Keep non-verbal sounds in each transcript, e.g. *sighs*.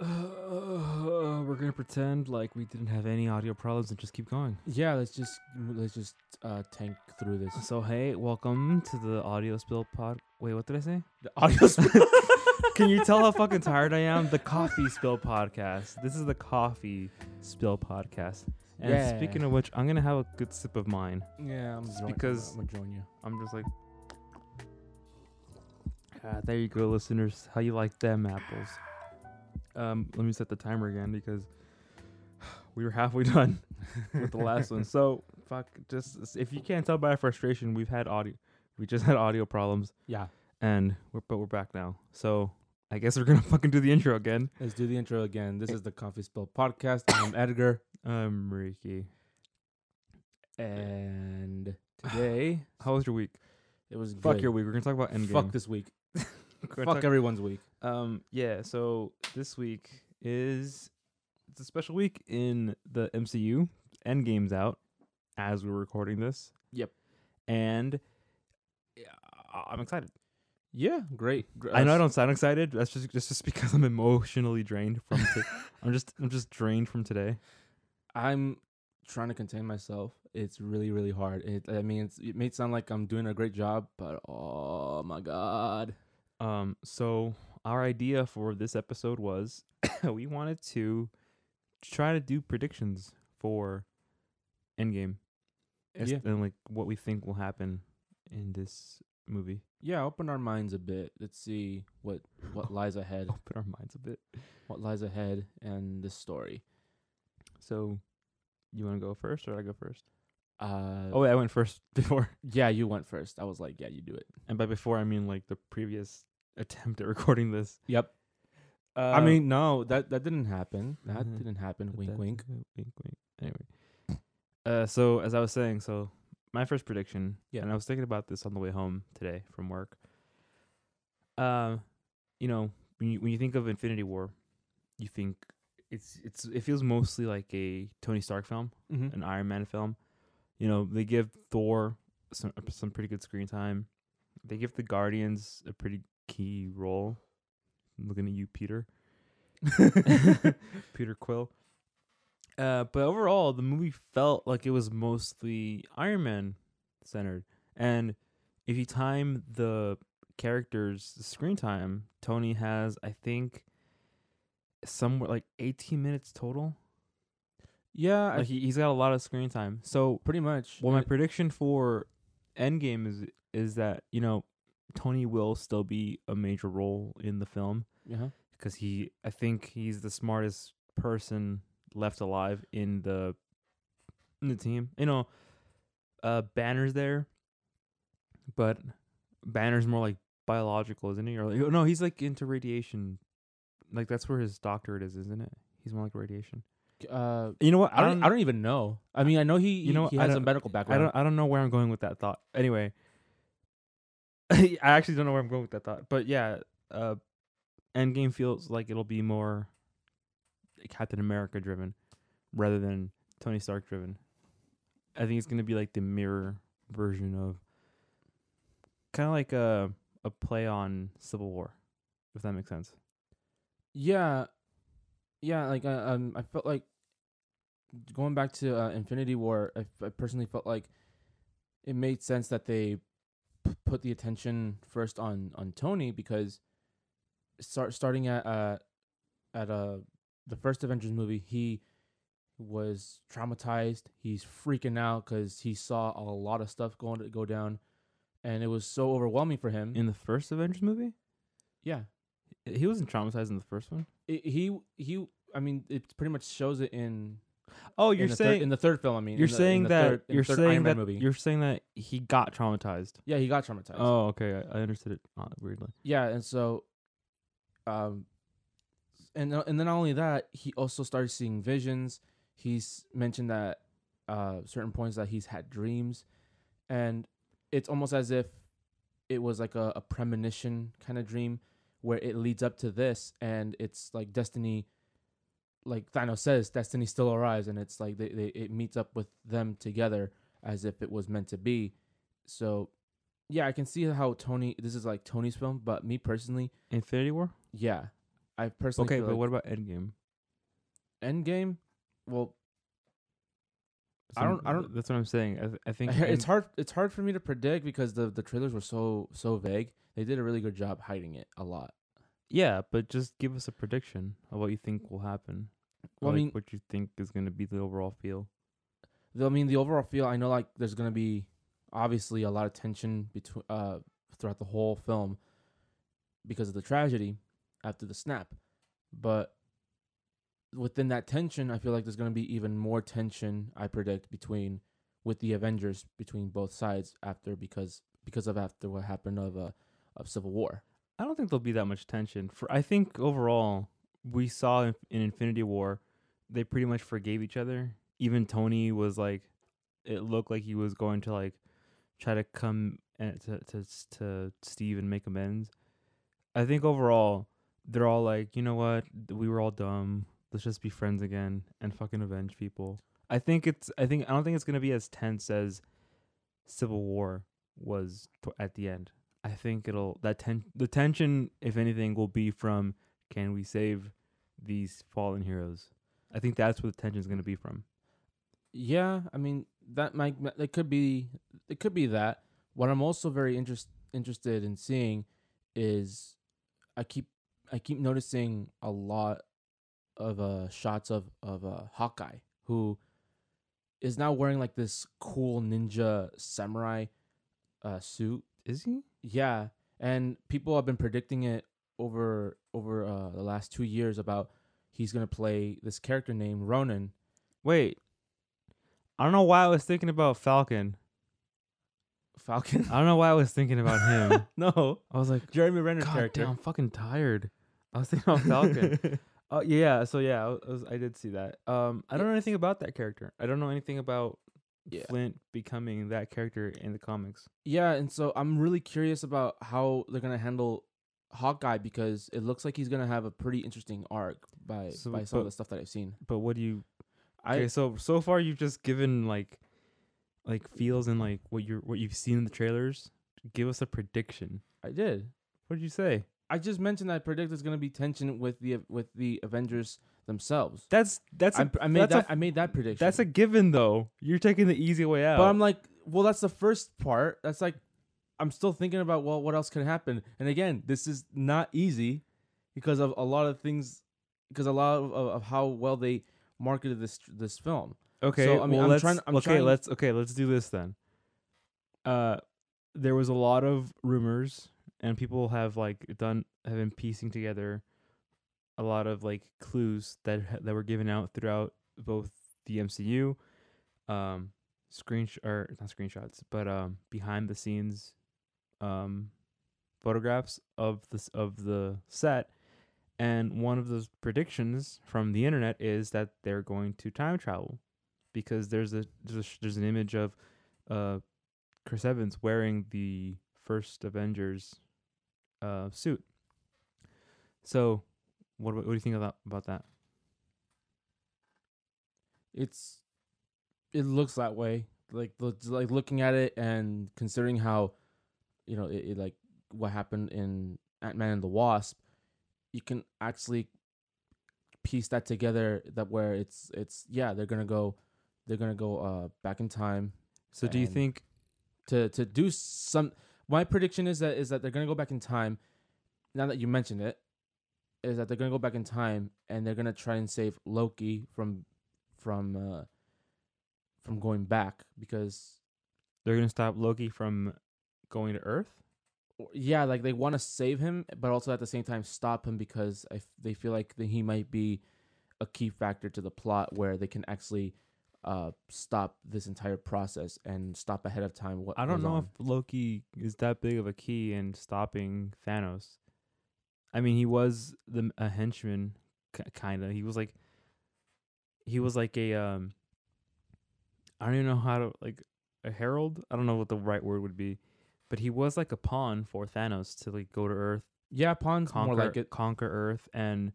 Uh, *sighs* we're gonna pretend like we didn't have any audio problems and just keep going. Yeah, let's just let's just uh, tank through this. So hey, welcome to the audio spill pod. Wait, what did I say? The audio spill. *laughs* *laughs* Can you tell how fucking tired I am? The coffee spill podcast. This is the coffee spill podcast. And Yeah. speaking of which, I'm gonna have a good sip of mine. yeah, I'm Just join- because- I'm gonna join you. I'm just like, ah, there you go, listeners. How you like them apples? Um, let me set the timer again because we were halfway *laughs* done with the last one. So fuck, just if you can't tell by our frustration, we've had audio. We just had audio problems, Yeah, and we're but we're back now. So I guess we're gonna *laughs* fucking do the intro again. let's do the intro again. This is the Coffee Spill podcast. I'm *coughs* Edgar, I'm Ricky. and *sighs* today How was your week? it was Fuck good. your week. We're gonna talk about Endgame. Fuck this week. *laughs* Fuck talk- everyone's week. Um, yeah, so this week is it's a special week in the MCU. Endgame's out as we're recording this. Yep. And yeah, I'm excited. Yeah, great. Gr- I know I don't sound excited. That's just that's just *laughs* because I'm emotionally drained from. T- I'm just I'm just drained from today. I'm trying to contain myself. It's really, really hard. It, I mean, it's, it may sound like I'm doing a great job, but oh my god. Um, so our idea for this episode was *coughs* we wanted to try to do predictions for Endgame. Yeah. And like what we think will happen in this movie. Yeah, open our minds a bit. Let's see what what *laughs* lies ahead. Open our minds a bit. What lies ahead and this story. So you want to go first or I go first? Uh, Oh, wait, I went first *laughs* before. yeah, you went first. I was like, yeah, you do it. And by before I mean like the previous attempt at recording this. Yep. Uh, I mean, no, that that didn't happen. That Mhm. didn't happen. But Wink, that's- wink. Wink, wink. Anyway. Uh, so as I was saying, so my first prediction, Yeah. and I was thinking about this on the way home today from work. Um, you know, when you when you think of Infinity War, you think it's it's it feels mostly like a Tony Stark film, Mm-hmm. an Iron Man film. You know, they give Thor some some pretty good screen time. They give the Guardians a pretty key role. I'm looking at you, Peter. *laughs* Peter Quill. Uh, but overall, the movie felt like it was mostly Iron Man centered. And if you time the characters' the screen time, Tony has, I think, somewhere like 18 minutes total. Yeah, Like he, he's got a lot of screen time. So, pretty much. well, my prediction for Endgame is is that you know Tony will still be a major role in the film yeah. because he I think he's the smartest person left alive in the in the team. You know, uh Banner's there, but Banner's more like biological, isn't he? Or like, no, he's like into radiation. Like that's where his doctorate is, isn't it? He's more like radiation. Uh, You know what? I don't. I don't even know. I mean, I know he. You know, he has a medical background. I don't I don't know where I'm going with that thought. Anyway, *laughs* I actually don't know where I'm going with that thought. But yeah, uh Endgame feels like it'll be more Captain America driven rather than Tony Stark driven. I think it's to be like the mirror version of kind of like a a play on Civil War, if that makes sense. Yeah, yeah. Like I, um, I felt like going back to uh, Infinity War. I, I personally felt like it made sense that they put the attention first on on Tony because start starting at uh at uh the first Avengers movie, he was traumatized. He's freaking out because he saw a lot of stuff going to go down, and it was so overwhelming for him. In the first Avengers movie, yeah, he wasn't traumatized in the first one. it, he he. I mean, it pretty much shows it in Oh, you're the saying third, in the third film. I mean, You're in the- in saying that third- in you're third saying that movie. you're saying that he got traumatized. yeah, he got traumatized. Oh, okay. I, I understood it uh, weirdly. yeah, and so, um, and th- and then not only that, he also started seeing visions. He's mentioned that uh certain points that he's had dreams, and it's almost as if it was like a, a premonition kind of dream where it leads up to this, and it's like destiny. Like Thanos says, destiny still arrives, and it's like they, they it meets up with them together as if it was meant to be. So, yeah, I can see how Tony. This is like Tony's film, but me personally, Infinity War. yeah, I personally Okay, but like what about Endgame? Endgame. Well, I don't- I don't- That's what I'm saying. I, th- I think *laughs* it's hard. It's hard for me to predict because the the trailers were so so vague. They did a really good job hiding it a lot. Yeah, but just give us a prediction of what you think will happen. Well, I mean- what you think is going to be the overall feel. The- I mean, the overall feel. I know like there's gonna be obviously a lot of tension between uh throughout the whole film because of the tragedy after the snap, but within that tension, I feel like there's gonna be even more tension. I predict between with the Avengers between both sides after because because of after what happened of uh of Civil War. I don't think there'll be that much tension. For I think overall, we saw in, in Infinity War, they pretty much forgave each other. Even Tony was like, it looked like he was going to like try to come and to to to Steve and make amends. I think overall, they're all like, you know what, we were all dumb. Let's just be friends again and fucking avenge people. I think it's. I think I don't think it's gonna be as tense as Civil War was t- at the end. I think it'll that ten the tension, if anything, will be from can we save these fallen heroes? I think that's where the tension is going to be from. Yeah, I mean that might it could be it could be that. What I'm also very interest, interested in seeing is I keep I keep noticing a lot of uh shots of of uh Hawkeye who is now wearing like this cool ninja samurai uh suit. Is he? Yeah, and people have been predicting it over over uh the last 2 years about he's to play this character named Ronin. Wait, I don't know why I was thinking about Falcon. Falcon. I don't know why I was thinking about him. *laughs* no. I was like, Jeremy Renner's God character. damn, I'm fucking tired. I was thinking about Falcon. *laughs* Oh yeah, so yeah, I, was, I did see that. Um, I don't know anything about that character. I don't know anything about Yeah. Clint becoming that character in the comics. Yeah, and so I'm really curious about how they're gonna handle Hawkeye because it looks like he's gonna have a pretty interesting arc by So, by some of the stuff that I've seen. But what do you? I Okay, so so far you've just given like, like feels and like what you're what you've seen in the trailers. Give us a prediction. I did. What did you say? I just mentioned I predict there's gonna be tension with the with the Avengers themselves. That's that's I, a, I made that's that A, I made that prediction. that's a given though. You're taking the easy way out. but I'm like, well, that's the first part. That's like, I'm still thinking about well, what else can happen. And again, this is not easy because of a lot of things, because a lot of, of, of how well they marketed this this film. Okay, So, I mean, well, I'm trying- I'm okay, trying- let's okay, let's do this then. Uh, there was a lot of rumors, and people have like done have been piecing together a lot of like clues that that were given out throughout both the MCU, um, screen or not screenshots, but um behind the scenes, um, photographs of this of the set. And one of those predictions from the internet is that they're going to time travel because there's a there's, a, there's an image of uh Chris Evans wearing the first Avengers uh suit. So, what what do you think about about that? it's it looks that way like like looking at it and considering how you know it, it like what happened in ant-man and the wasp you can actually piece that together that where it's it's yeah they're gonna go they're gonna go uh back in time So, do you think to to do some my prediction is that is that they're gonna go back in time now that you mentioned it is that they're gonna go back in time and they're gonna try and save loki from from uh from going back because they're going to stop Loki from going to Earth? yeah like they want to save him but also at the same time stop him because f- they feel like that he might be a key factor to the plot where they can actually uh stop this entire process and stop ahead of time what I don't know on. if Loki is that big of a key in stopping Thanos. I mean, he was the a henchman, k- kind of. He was like, he was like a um. I don't even know how to like a herald. I don't know what the right word would be, but he was like a pawn for Thanos to like go to Earth, yeah Pond's conquer more like it conquer Earth, and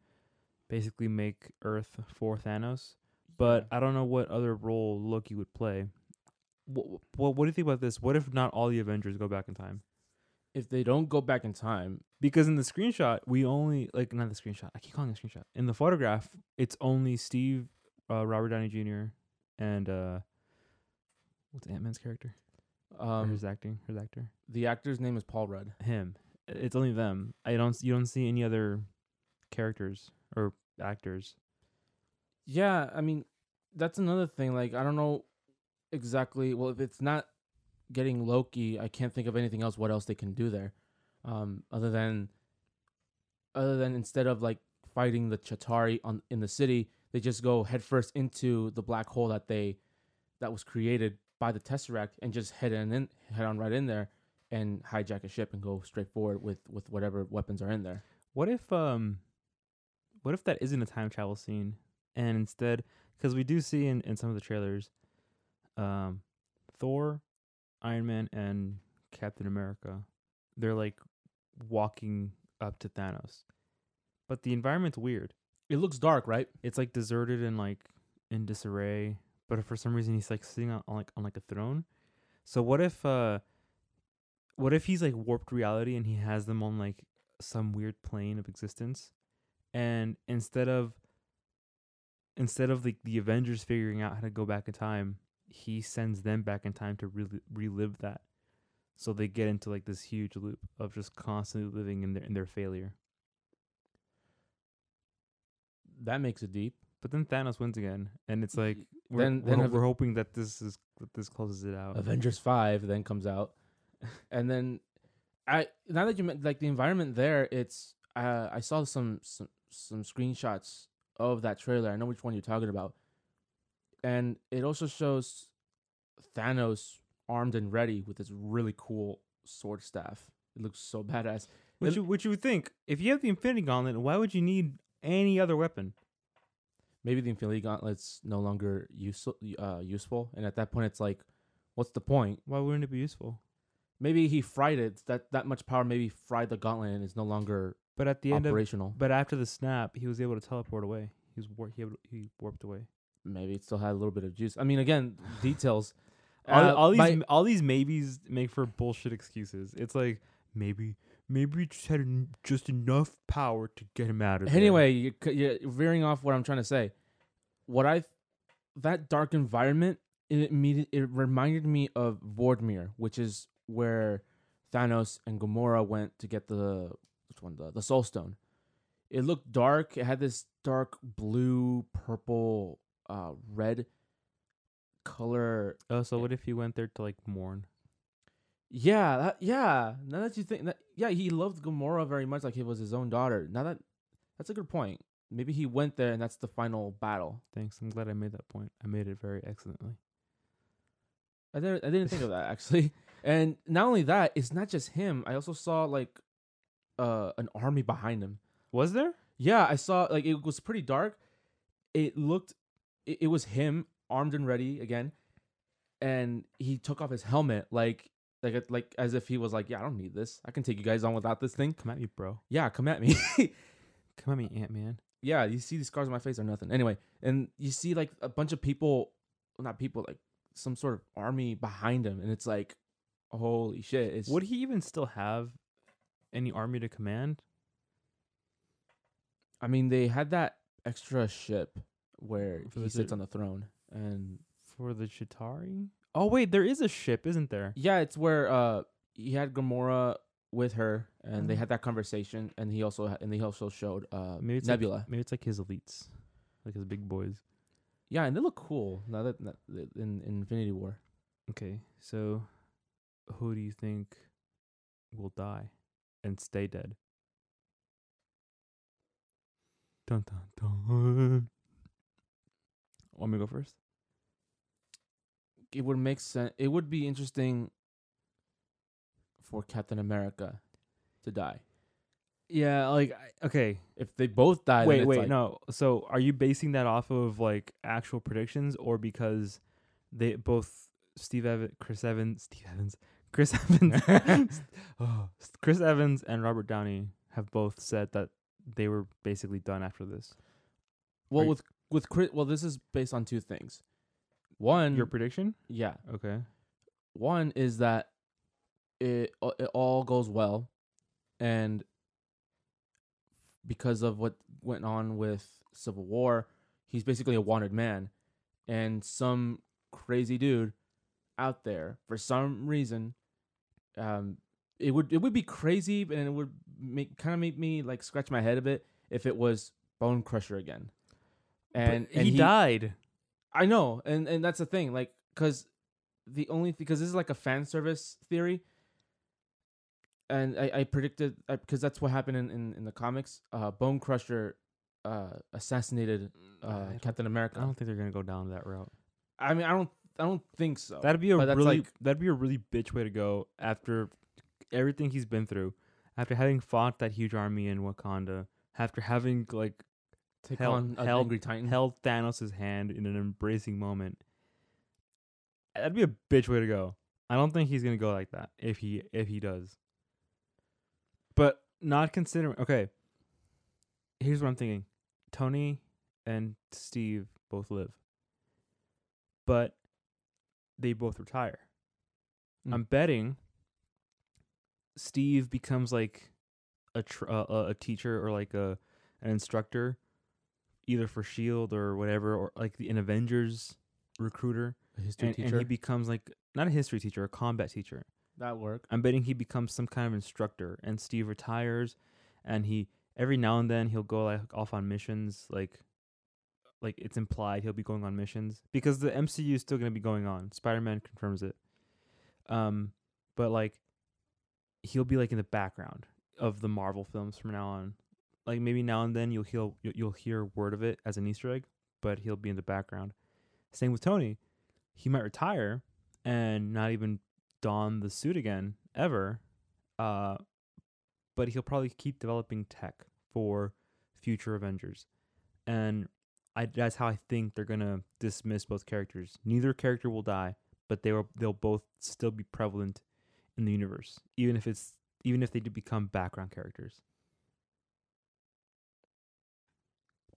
basically make Earth for Thanos. But I don't know what other role Loki would play. What, what, what do you think about this? What if not all the Avengers go back in time? if they don't go back in time, because in the screenshot we only like not the screenshot. I keep calling it a screenshot. In the photograph, it's only Steve, uh, Robert Downey Jr. and uh, what's Ant Man's character? Um, his acting, his actor. the actor's name is Paul Rudd. Him. It's only them. I don't. s- You don't see any other characters or actors. Yeah, I mean, that's another thing. Like, I don't know exactly. Well, if it's not getting Loki, I can't think of anything else. What else they can do there, um, other than, other than instead of like fighting the Chitauri on in the city, they just go headfirst into the black hole that they, that was created by the Tesseract, and just head in, in head on right in there, and hijack a ship and go straight forward with with whatever weapons are in there. What if um, what if that isn't a time travel scene, and instead, because we do see in in some of the trailers, um, Thor, Iron Man, and Captain America, they're like walking up to Thanos, but the environment's weird. It looks dark, right? It's like deserted and like in disarray, but for some reason he's like sitting on, on like on like a throne. So what if uh, what if he's like warped reality and he has them on like some weird plane of existence, and instead of instead of like the Avengers figuring out how to go back in time, he sends them back in time to rel- relive that. So they get into like this huge loop of just constantly living in their in their failure. That makes it deep. But then Thanos wins again, and it's like we're, Then- we're, then ho- we're hoping that this is that this closes it out. Avengers Five then comes out, *laughs* and then I now that you meant like the environment there, it's uh, I saw some some some screenshots of that trailer. I know which one you're talking about, and it also shows Thanos armed and ready with this really cool sword staff. It looks so badass. Which It- you, which you would think if you have the Infinity Gauntlet, why would you need any other weapon? Maybe the Infinity Gauntlet's no longer useful, uh, useful, and at that point, it's like, what's the point? Why wouldn't it be useful? Maybe he fried it. That that much power maybe fried the gauntlet and is no longer But at the end of operational. but after the snap, he was able to teleport away. He was war- he, able- he warped away. maybe it still had a little bit of juice. I mean, again, *sighs* details. All, Uh, all these by- all these maybes make for bullshit excuses. It's like maybe maybe it just had just enough power to get him out of there. anyway, you, c- you're veering off what I'm trying to say. What I, that dark environment, it immediate, it reminded me of Vormir, which is where Thanos and Gamora went to get the which one the the Soul Stone. It looked dark. It had this dark blue, purple, uh, red color Oh, so what if he went there to like mourn? Yeah, that, yeah. Now that you think that, yeah, he loved Gamora very much, like it was his own daughter. Now that that's a good point. Maybe he went there, and that's the final battle. Thanks. I'm glad I made that point. I made it very excellently. I didn't, I didn't think of that actually. *laughs* And not only that, it's not just him. I also saw like, uh, an army behind him. Was there? Yeah, I saw like it was pretty dark. It looked, it, it was him armed and ready again, and he took off his helmet like. Like, like as if he was like, yeah, I don't need this. I can take you guys on without this thing. Come at me, bro. Yeah, come at me. *laughs* Come at me, Ant Man. Yeah, you see these scars on my face are nothing. Anyway, and you see like a bunch of people, well, not people, like some sort of army behind him, and it's like, holy shit! It's Would he even still have any army to command? I mean, they had that extra ship where For he the- sits on the throne, and For the Chitauri? Oh wait, there is a ship, isn't there? yeah, it's where uh he had Gamora with her, and they Mhm. had that conversation, and he also and they also showed uh Maybe it's Nebula. Like, maybe it's like his elites, like his big boys. yeah, and they look cool now that, that in, in Infinity War. Okay, so who do you think will die and stay dead? Dun dun dun. Want me to go first? it would make sense. It would be interesting for Captain America to die. Yeah, like I- okay. If they both die, then wait, it's wait, like- no. So are you basing that off of like actual predictions or because they both Steve Evans, Chris Evans, Steve Evans, *laughs* Chris Evans, *laughs* oh, Chris Evans and Robert Downey have both said that they were basically done after this. Well, Are you- with with Chris, well, this is based on two things. One, Your prediction? yeah, Okay. one is that it it all goes well, and because of what went on with Civil War, he's basically a wanted man, and some crazy dude out there for some reason, um, it would it would be crazy and it would make kind of make me like scratch my head a bit if it was Bone Crusher again, and, and he, died. I know, and and that's the thing, like, cause the only because this is like a fan service theory, and I, I predicted because that's what happened in, in, in the comics. Uh, Bone Crusher, uh, assassinated uh Captain America. I don't think they're gonna go down that route. I mean, I don't I don't think so. That'd be a really like- that'd be a really bitch way to go after everything he's been through, after having fought that huge army in Wakanda, after having like Take held- on held- angry Titan. held Thanos' hand in an embracing moment. That'd be a bitch way to go. I don't think he's gonna go like that if he if he does. But not considering okay. Here's what I'm thinking. Tony and Steve both live. But they both retire. Mm. I'm betting Steve becomes like a tr- uh, a teacher or like a an instructor either for Shield or whatever or like the an Avengers recruiter a history and, teacher. and he becomes like not a history teacher, a combat teacher. That work. I'm betting he becomes some kind of instructor and Steve retires and he every now and then he'll go like off on missions like like it's implied he'll be going on missions because the MCU is still going to be going on. Spider-Man confirms it. Um but like he'll be like in the background of the Marvel films from now on. Like maybe now and then you'll hear you'll, you'll hear word of it as an Easter egg, but he'll be in the background. Same with Tony. He might retire and not even don the suit again ever. Uh, but he'll probably keep developing tech for future Avengers, and I that's how I think they're gonna dismiss both characters. Neither character will die, but they will they'll both still be prevalent in the universe, even if it's even if they do become background characters.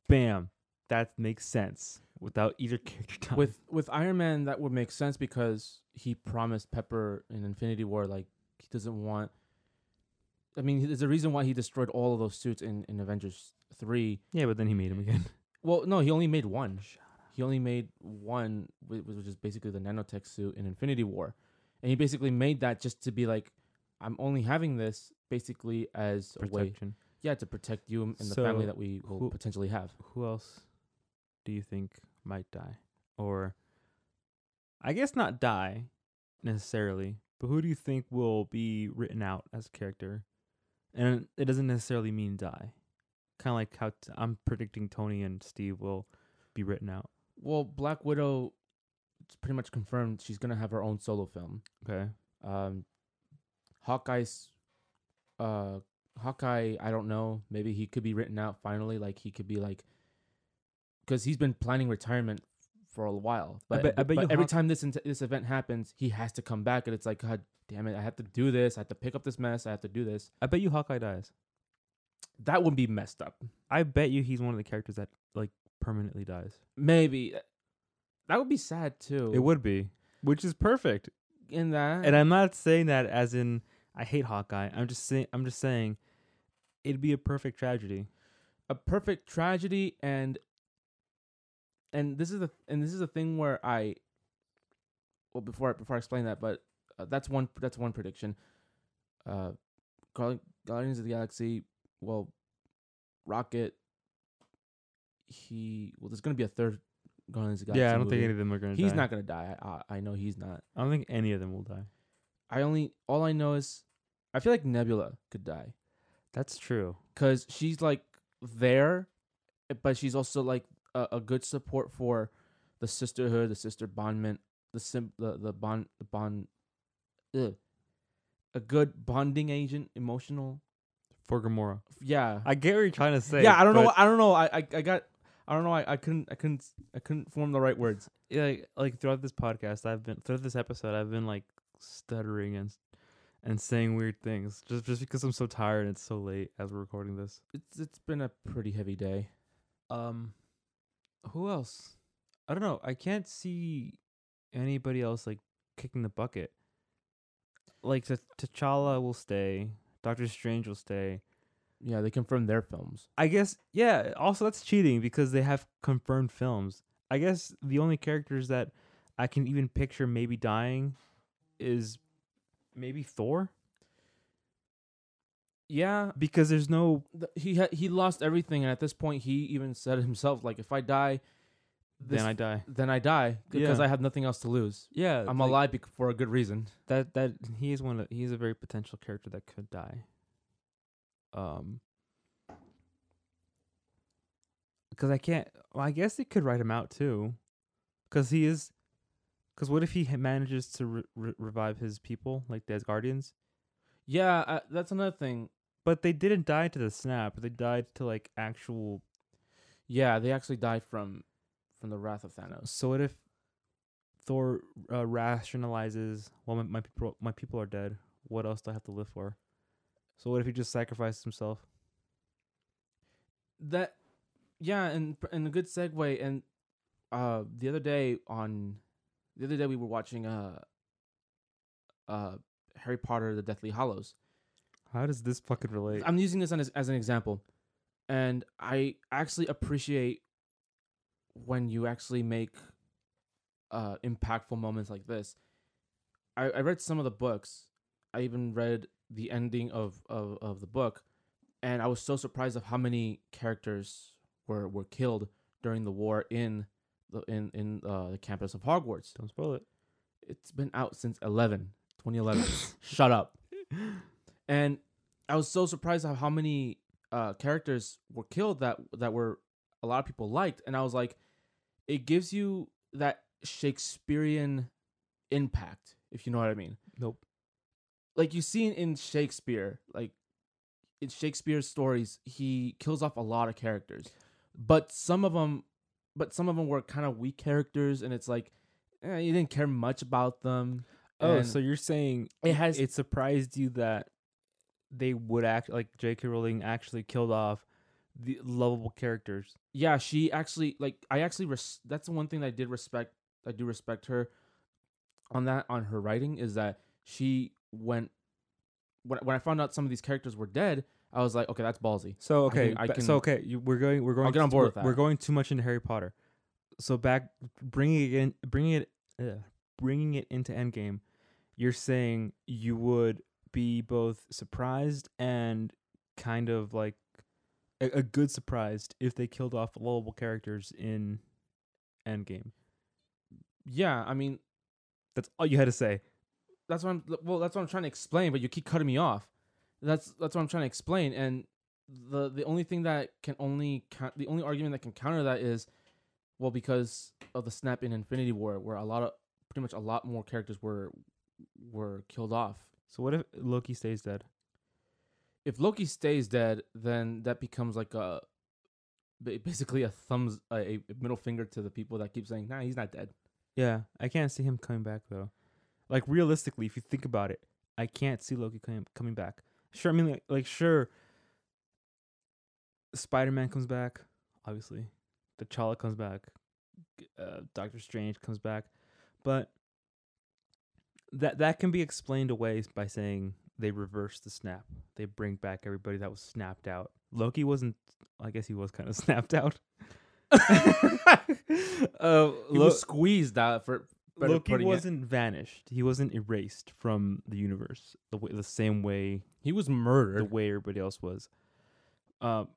Bam, that makes sense without either character dying. *laughs* With with Iron Man, that would make sense because he promised Pepper in Infinity War like he doesn't want. I mean, there's a reason why he destroyed all of those suits in, in Avengers three. yeah, but then he made him again. *laughs* Well, no, he only made one. He only made one, which is basically the nanotech suit in Infinity War, and he basically made that just to be like, I'm only having this basically as a way, Protection. yeah, to protect you and the family that we will who- potentially have. who else do you think might die? Or I guess not die necessarily, but who do you think will be written out as a character? And it doesn't necessarily mean die. Kind of like how t- I'm predicting Tony and Steve will be written out. Well, Black Widow, it's pretty much confirmed she's gonna have her own solo film. Okay. Um, Hawkeye's, uh, Hawkeye, I don't know. Maybe he could be written out finally. Like he could be like, because he's been planning retirement for a while. But, bet- I bet but every Hawk- time this this event happens, he has to come back, and it's like, God damn it, I have to do this. I have to pick up this mess. I have to do this. I bet you Hawkeye dies. That would be messed up. I bet you he's one of the characters that like permanently dies. Maybe that would be sad too. It would be, which is perfect. in that. And I'm not saying that as in I hate Hawkeye. I'm just saying I'm just saying it'd be a perfect tragedy. a perfect tragedy and and this is the and this is the thing where I well before before I explain that but uh, that's one that's one prediction uh Guardians of the Galaxy well Rocket he well there's going to be a third Guardians of the Galaxy yeah, I don't think any of them are gonna. he's die. not going to die I, I I know he's not I don't think any of them will die. I only all I know is I feel like Nebula could die That's true. because she's like there, but she's also like a, a good support for the sisterhood, the sister bondment, the sim, the the bond, the bond, ugh. a good bonding agent, emotional. For Gamora. Yeah, I get what you're trying to say. yeah. I don't know. but, what- I don't know. I, I I got. I don't know. I, I couldn't. I couldn't. I couldn't form the right words. yeah, Like, like throughout this podcast, I've been throughout this episode, I've been like stuttering and and saying weird things just just because I'm so tired and it's so late as we're recording this. It's it's been a pretty heavy day. Um, who else? I don't know. I can't see anybody else like kicking the bucket. like T- T'Challa will stay, Doctor Strange will stay. Yeah, they confirmed their films. I guess yeah. Also, that's cheating because they have confirmed films. I guess the only characters that I can even picture maybe dying is maybe Thor Yeah, because there's no th- he ha- he lost everything, and at this point, he even said himself, like, if I die, this, then I die. then I die because Yeah. I have nothing else to lose. Yeah, I'm like, alive bec- for a good reason. That that he is one. Of, he is a very potential character that could die. Um, because I can't. Well, I guess they could write him out too, because he is. Because what if he ha- manages to re- re- revive his people like the Asgardians? Yeah, uh, that's another thing. But they didn't die to the snap. They died to like actual. Yeah, they actually died from from the wrath of Thanos. So what if Thor uh, rationalizes? Well, my, my people, my people are dead. What else do I have to live for? So what if he just sacrifices himself? That, yeah, and pr- and a good segue. And uh, the other day on, the other day we were watching uh, uh, Harry Potter: The Deathly Hallows. How does this fucking relate? I'm using this as as an example, and I actually appreciate when you actually make uh impactful moments like this. I, I read some of the books. I even read the ending of, of, of the book, and I was so surprised of how many characters were, were killed during the war in the in in uh, the campus of Hogwarts. Don't spoil it. It's been out since 11, 2011. Shut up. *laughs* And I was so surprised at how many uh, characters were killed that that were a lot of people liked, and I was like, it gives you that Shakespearean impact, if you know what I mean. Nope. Like you see in Shakespeare, like in Shakespeare's stories, he kills off a lot of characters, but some of them, but some of them were kind of weak characters, and it's like, eh, you didn't care much about them. Oh, And so you're saying it has it surprised you that they would act like J.K. Rowling actually killed off the lovable characters. yeah she actually like i actually res- that's the one thing that i did respect i do respect her on that on her writing is that she went when, when i found out some of these characters were dead i was like okay that's ballsy So I okay, can- I can- so okay, you, we're going, we're going. i get on board we're, with that. We're going too much into Harry Potter. So back, bringing it in, bringing it, uh, bringing it into Endgame. You're saying you would be both surprised and kind of like a, a good surprised if they killed off lovable characters in Endgame. yeah i mean That's all you had to say. that's what i'm well that's what i'm trying to explain but you keep cutting me off that's that's what i'm trying to explain and the the only thing that can only count the only argument that can counter that is well because of the snap in infinity war where a lot of pretty much a lot more characters were were killed off So what if Loki stays dead? if Loki stays dead, then that becomes like a basically a thumbs a, middle finger to the people that keep saying, "Nah, he's not dead." Yeah, I can't see him coming back though. Like realistically, if you think about it, I can't see Loki coming coming back. Sure, I mean like, like sure. Spider Man comes back, obviously. The T'Challa comes back. Uh, Doctor Strange comes back, but that that can be explained away by saying they reverse the snap. They bring back everybody that was snapped out. Loki wasn't. I guess he was kind of *laughs* snapped out. *laughs* uh, He Lo- was squeezed out for Loki wasn't vanished. He wasn't erased from the universe the way, the same way He was murdered. the way everybody else was. Um,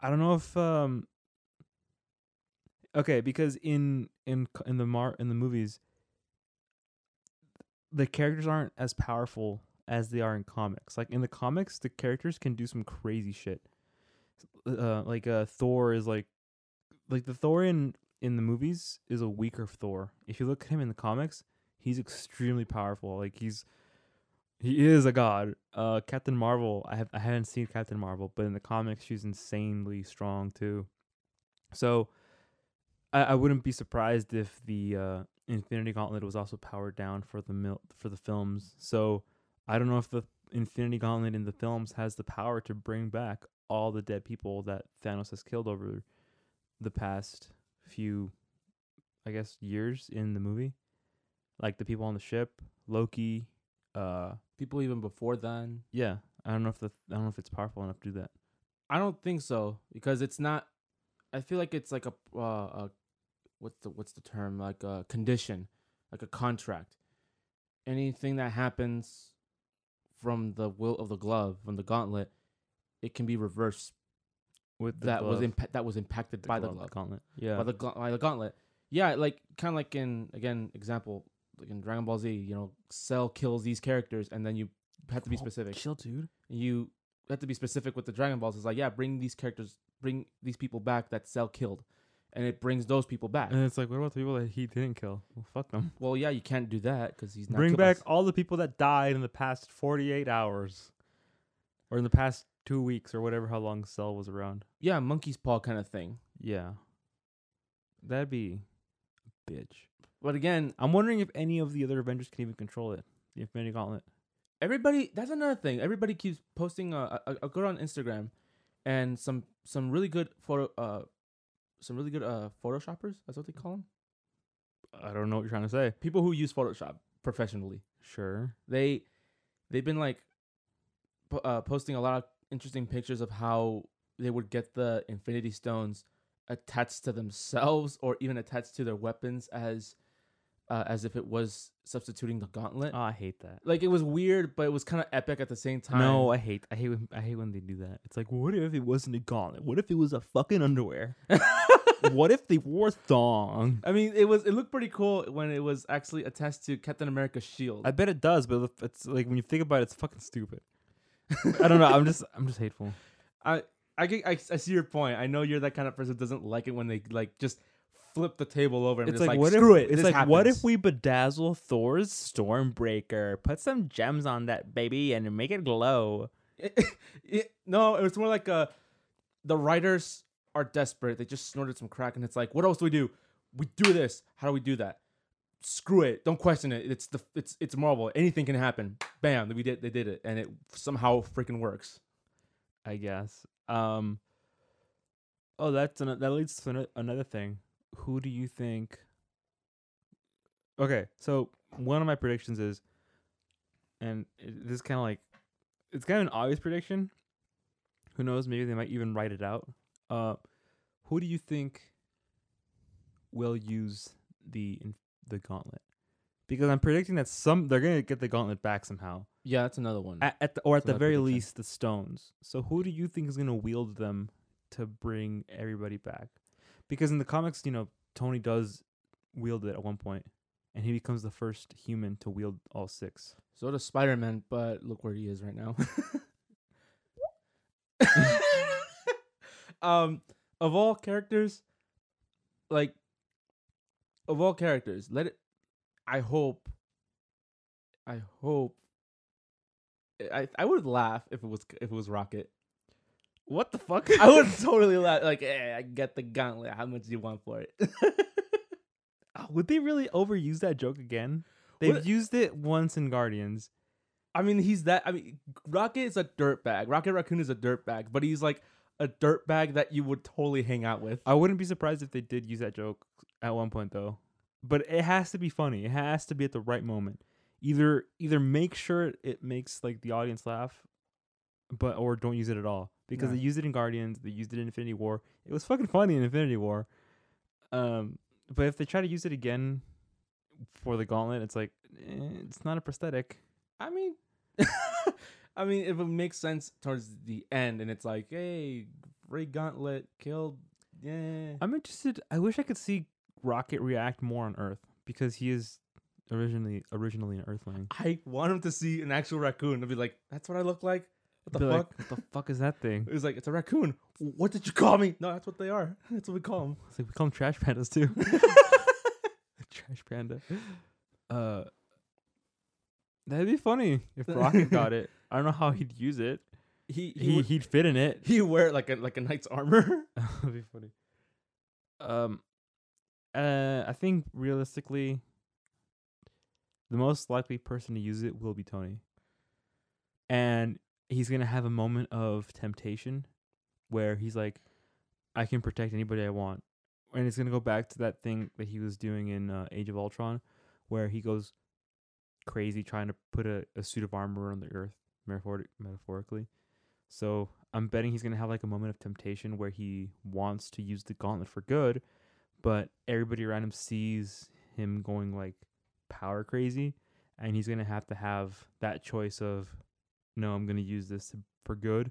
I don't know if um. Okay, because in in in the mar in the movies, the characters aren't as powerful as they are in comics. Like in the comics, the characters can do some crazy shit. Uh, like uh, Thor is like, like the Thor in in the movies is a weaker Thor. If you look at him in the comics, he's extremely powerful. Like he's he is a god. Uh, Captain Marvel. I have I haven't seen Captain Marvel, but in the comics, she's insanely strong too. So, I, I wouldn't be surprised if the uh, Infinity Gauntlet was also powered down for the mil- for the films. So, I don't know if the Infinity Gauntlet in the films has the power to bring back all the dead people that Thanos has killed over the past few, I guess, years in the movie. Like the people on the ship, Loki, Uh, People even before then. yeah, I don't know if the I don't know if it's powerful enough to do that. I don't think so because it's not. I feel like it's like a uh, a what's the what's the term like a condition, like a contract. Anything that happens from the will of the glove, from the gauntlet, it can be reversed. With the that was glove, impa- that was impacted by the glove, gauntlet. Yeah, by the gla- by the gauntlet. Yeah, like kind of like in again example like in Dragon Ball Z. You know, Cell kills these characters, and then you have to be specific Chill, dude. you have to be specific with the Dragon Balls. It's like, yeah, bring these characters, bring these people back that Cell killed, and it brings those people back. And it's like, what about the people that he didn't kill? Well, fuck them. *laughs* well, yeah, you can't do that because he's not. Bring by back all the people that died in the past 48 hours, or in the past two weeks, or whatever how long Cell was around. yeah, monkey's paw kind of thing. Yeah, that'd be a bitch. But again, I'm wondering if any of the other Avengers can even control it. The Infinity Gauntlet. everybody. That's another thing. Everybody keeps posting. Uh, I, I go on Instagram, and some some really good photo. Uh, some really good uh photoshoppers. That's what they call them. I don't know what you're trying to say. People who use Photoshop professionally. Sure. they they've been like po- uh, posting a lot of interesting pictures of how they would get the infinity stones attached to themselves or even attached to their weapons as uh, as if it was substituting the gauntlet Oh, I hate that. like it was weird but it was kind of epic at the same time No, I hate. I hate. When, I hate when they do that. It's like, what if it wasn't a gauntlet? What if it was a fucking underwear? *laughs* what if they wore thong? i mean it was it looked pretty cool when it was actually attached to captain america's shield I bet it does, but it's like when you think about it, it's fucking stupid. *laughs* I don't know. I'm just. I'm just hateful. I I, get, I I see your point. I know you're that kind of person who doesn't like it when they like just flip the table over and It's just like, what screw if it. it's like what if we bedazzle Thor's Stormbreaker, put some gems on that baby, and make it glow? It- *laughs* it- no, it was more like uh the writers are desperate. They just snorted some crack, and it's like, what else do we do? We do this. How do we do that? Screw it. Don't question it. It's the it's it's Marvel. Anything can happen. Bam. We did. They did it, and it somehow freaking works. I guess. Um. Oh, that's an, that leads to another thing. Who do you think? Okay, so one of my predictions is, and this is kind of like, it's kind of an obvious prediction. Who knows? Maybe they might even write it out. Uh, who do you think will use the the gauntlet? Because I'm predicting that some they're gonna get the gauntlet back somehow. Yeah, that's another one. At, at the, or at the very prediction. least the stones. So who do you think is gonna wield them to bring everybody back? Because in the comics, you know, Tony does wield it at one point, and he becomes the first human to wield all six. so does Spider Man, but look where he is right now. *laughs* um, of all characters, like of all characters, let it. I hope. I hope. I I would laugh if it was if it was Rocket. What the fuck? I would totally laugh. Like, hey, I get the gauntlet. How much do you want for it? *laughs* Oh, would they really overuse that joke again? They've What- used it once in Guardians. I mean, he's that. I mean, Rocket is a dirtbag. Rocket Raccoon is a dirtbag, but he's like a dirtbag that you would totally hang out with. I wouldn't be surprised if they did use that joke at one point though. But it has to be funny. It has to be at the right moment. Either either make sure it makes like the audience laugh, but or don't use it at all. Because Yeah. they used it in Guardians, they used it in Infinity War. It was fucking funny in Infinity War. Um, but if they try to use it again for the Gauntlet, it's like eh, it's not a prosthetic. I mean, *laughs* I mean, if it makes sense towards the end, and it's like, hey, Ray Gauntlet killed, yeah. I'm interested. I wish I could see Rocket react more on Earth because he is originally originally an Earthling. I want him to see an actual raccoon and be like, that's what I look like. What the Be like, fuck? what the fuck is that thing? It was like, it's a raccoon. What did you call me? No, that's what they are. That's what we call them. It's like we call them trash pandas too. *laughs* *laughs* trash panda. Uh, that'd be funny if *laughs* Rocket got it. I don't know how he'd use it. He he He would, he'd fit in it. he wear like a like a knight's armor. that'd be funny. Um, uh, I think realistically, the most likely person to use it will be Tony. And he's gonna have a moment of temptation, where he's like, "I can protect anybody I want," and it's gonna go back to that thing that he was doing in uh, Age of Ultron, where he goes, crazy trying to put a, a suit of armor on the earth, metaphor- metaphorically. So I'm betting he's gonna have like a moment of temptation where he wants to use the gauntlet for good, but everybody around him sees him going like power crazy, and he's gonna have to have that choice of, no, I'm gonna use this for good,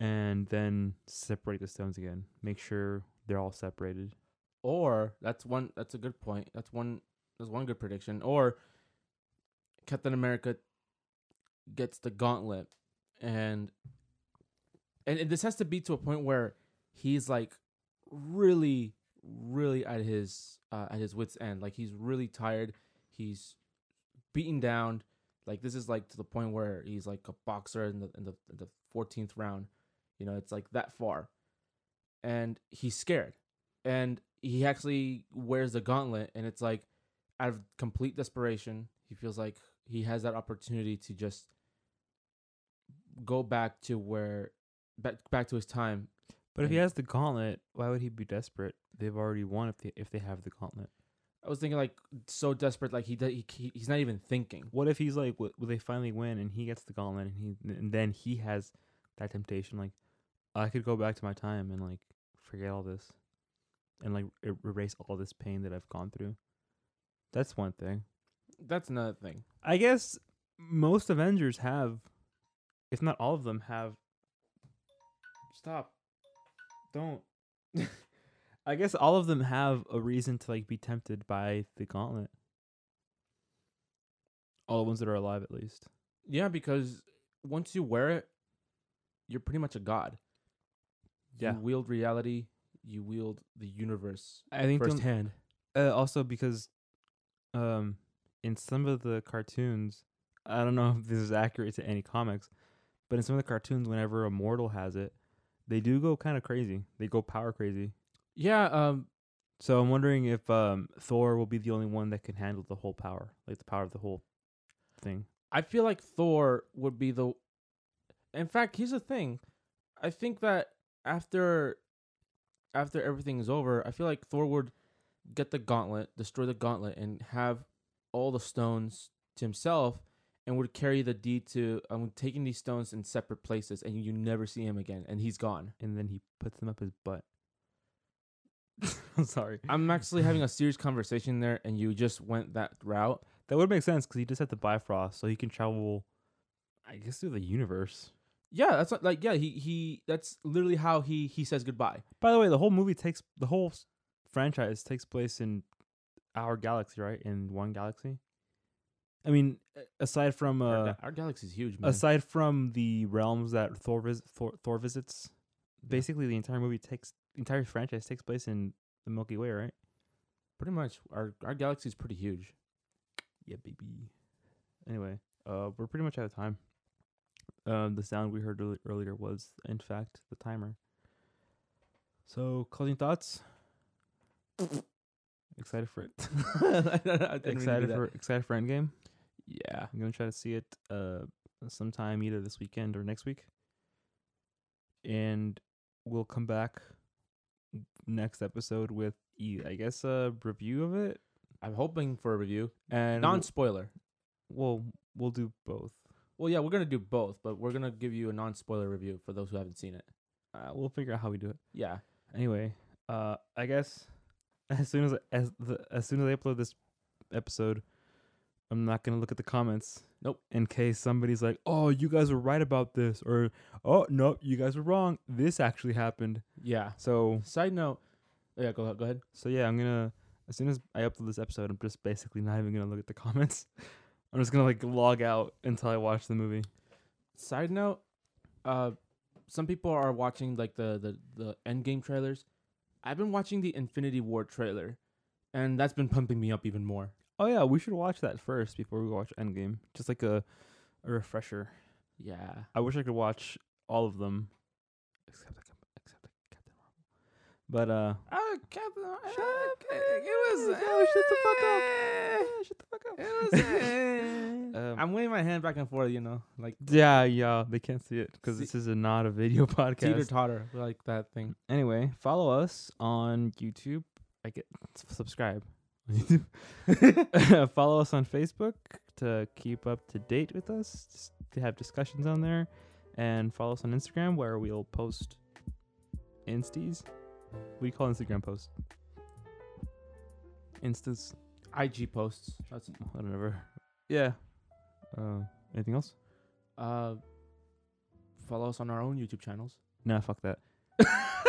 and then separate the stones again. Make sure they're all separated. Or that's one. That's a good point. That's one. That's one good prediction. Or Captain America gets the gauntlet, and and this has to be to a point where he's like really, really at his uh, at his wits end. Like he's really tired. He's beaten down. Like this is like to the point where he's like a boxer in the in the in the fourteenth round. You know, it's like that far, and he's scared, and he actually wears the gauntlet, and it's like out of complete desperation, he feels like he has that opportunity to just go back to where back back to his time. But if he has the gauntlet, why would he be desperate? They've already won if they if they have the gauntlet. I was thinking like so desperate, like he he he's not even thinking. What if he's like, will they finally win and he gets the gauntlet and he and then he has that temptation like, I could go back to my time and like forget all this, and like er- erase all this pain that I've gone through. That's one thing. That's another thing. I guess most Avengers have, if not all of them have. Stop. Don't. *laughs* I guess all of them have a reason to like be tempted by the gauntlet. All the ones that are alive, at least. Yeah, because once you wear it, you're pretty much a god. Yeah. You wield reality. You wield the universe I think firsthand. Uh, also because, um, in some of the cartoons, I don't know if this is accurate to any comics, but in some of the cartoons, whenever a mortal has it, they do go kind of crazy. They go power crazy. Yeah. Um. So I'm wondering if um, Thor will be the only one that can handle the whole power, like the power of the whole thing. I feel like Thor would be the. In fact, here's the thing. I think that after, after everything is over, I feel like Thor would get the gauntlet, destroy the gauntlet, and have all the stones to himself, and would carry the deed to I'm um, taking these stones in separate places, and you never see him again, and he's gone. And then he puts them up his butt. *laughs* I'm sorry. I'm actually having a serious conversation there, and you just went that route. That would make sense because he just had the Bifrost, so he can travel, I guess, through the universe. Yeah, that's like yeah, he he that's literally how he he says goodbye. By the way, the whole movie takes the whole franchise takes place in our galaxy, right? In one galaxy. I mean, aside from our, uh, ga- our galaxy's huge, man. aside from the realms that Thor vis- Thor, Thor visits, basically the entire movie takes entire franchise takes place in the Milky Way, right? Pretty much, our our galaxy's pretty huge. Yeah, baby. Anyway, uh, we're pretty much out of time. Um, the sound we heard earlier was, in fact, the timer. So, closing thoughts. excited for it. *laughs* excited for excited for Endgame. yeah. I'm gonna try to see it uh sometime either this weekend or next week. And we'll come back next episode with I guess a review of it I'm hoping for a review, and non spoiler. we'll we'll do both. Well, yeah, we're gonna do both, but we're gonna give you a non spoiler review for those who haven't seen it. Uh, we'll figure out how we do it. Yeah. Anyway, uh, I guess *laughs* as soon as as the as soon as I upload this episode, I'm not gonna look at the comments. Nope. In case somebody's like, "Oh, you guys were right about this," or "Oh, no, you guys were wrong. This actually happened." Yeah. So, Side note. Yeah, go go ahead. so yeah, I'm gonna as soon as I upload this episode, I'm just basically not even gonna look at the *laughs* comments. I'm just gonna like log out until I watch the movie. Side note. Uh, some people are watching like the the the Endgame trailers. I've been watching the Infinity War trailer, and that's been pumping me up even more. Oh yeah, we should watch that first before we watch Endgame, just like a a refresher. Yeah. I wish I could watch all of them, except the, except the Captain Marvel. But uh, Oh, Captain. it was. Oh, shut the fuck up! Shut the fuck up! *laughs* Um, I'm waving my hand back and forth, you know, like *laughs* yeah, yeah, they can't see it because this is a not a video teeter *laughs* podcast. totter, like that thing. Anyway, follow us on YouTube. I get subscribe on *laughs* YouTube. *laughs* follow us on Facebook, to keep up to date with us, to have discussions on there, and follow us on Instagram where we'll post insties. We call Instagram posts? Instas, IG posts. That's whatever. Yeah. Uh, anything else? uh follow us on our own YouTube channels. Nah, fuck that. *laughs*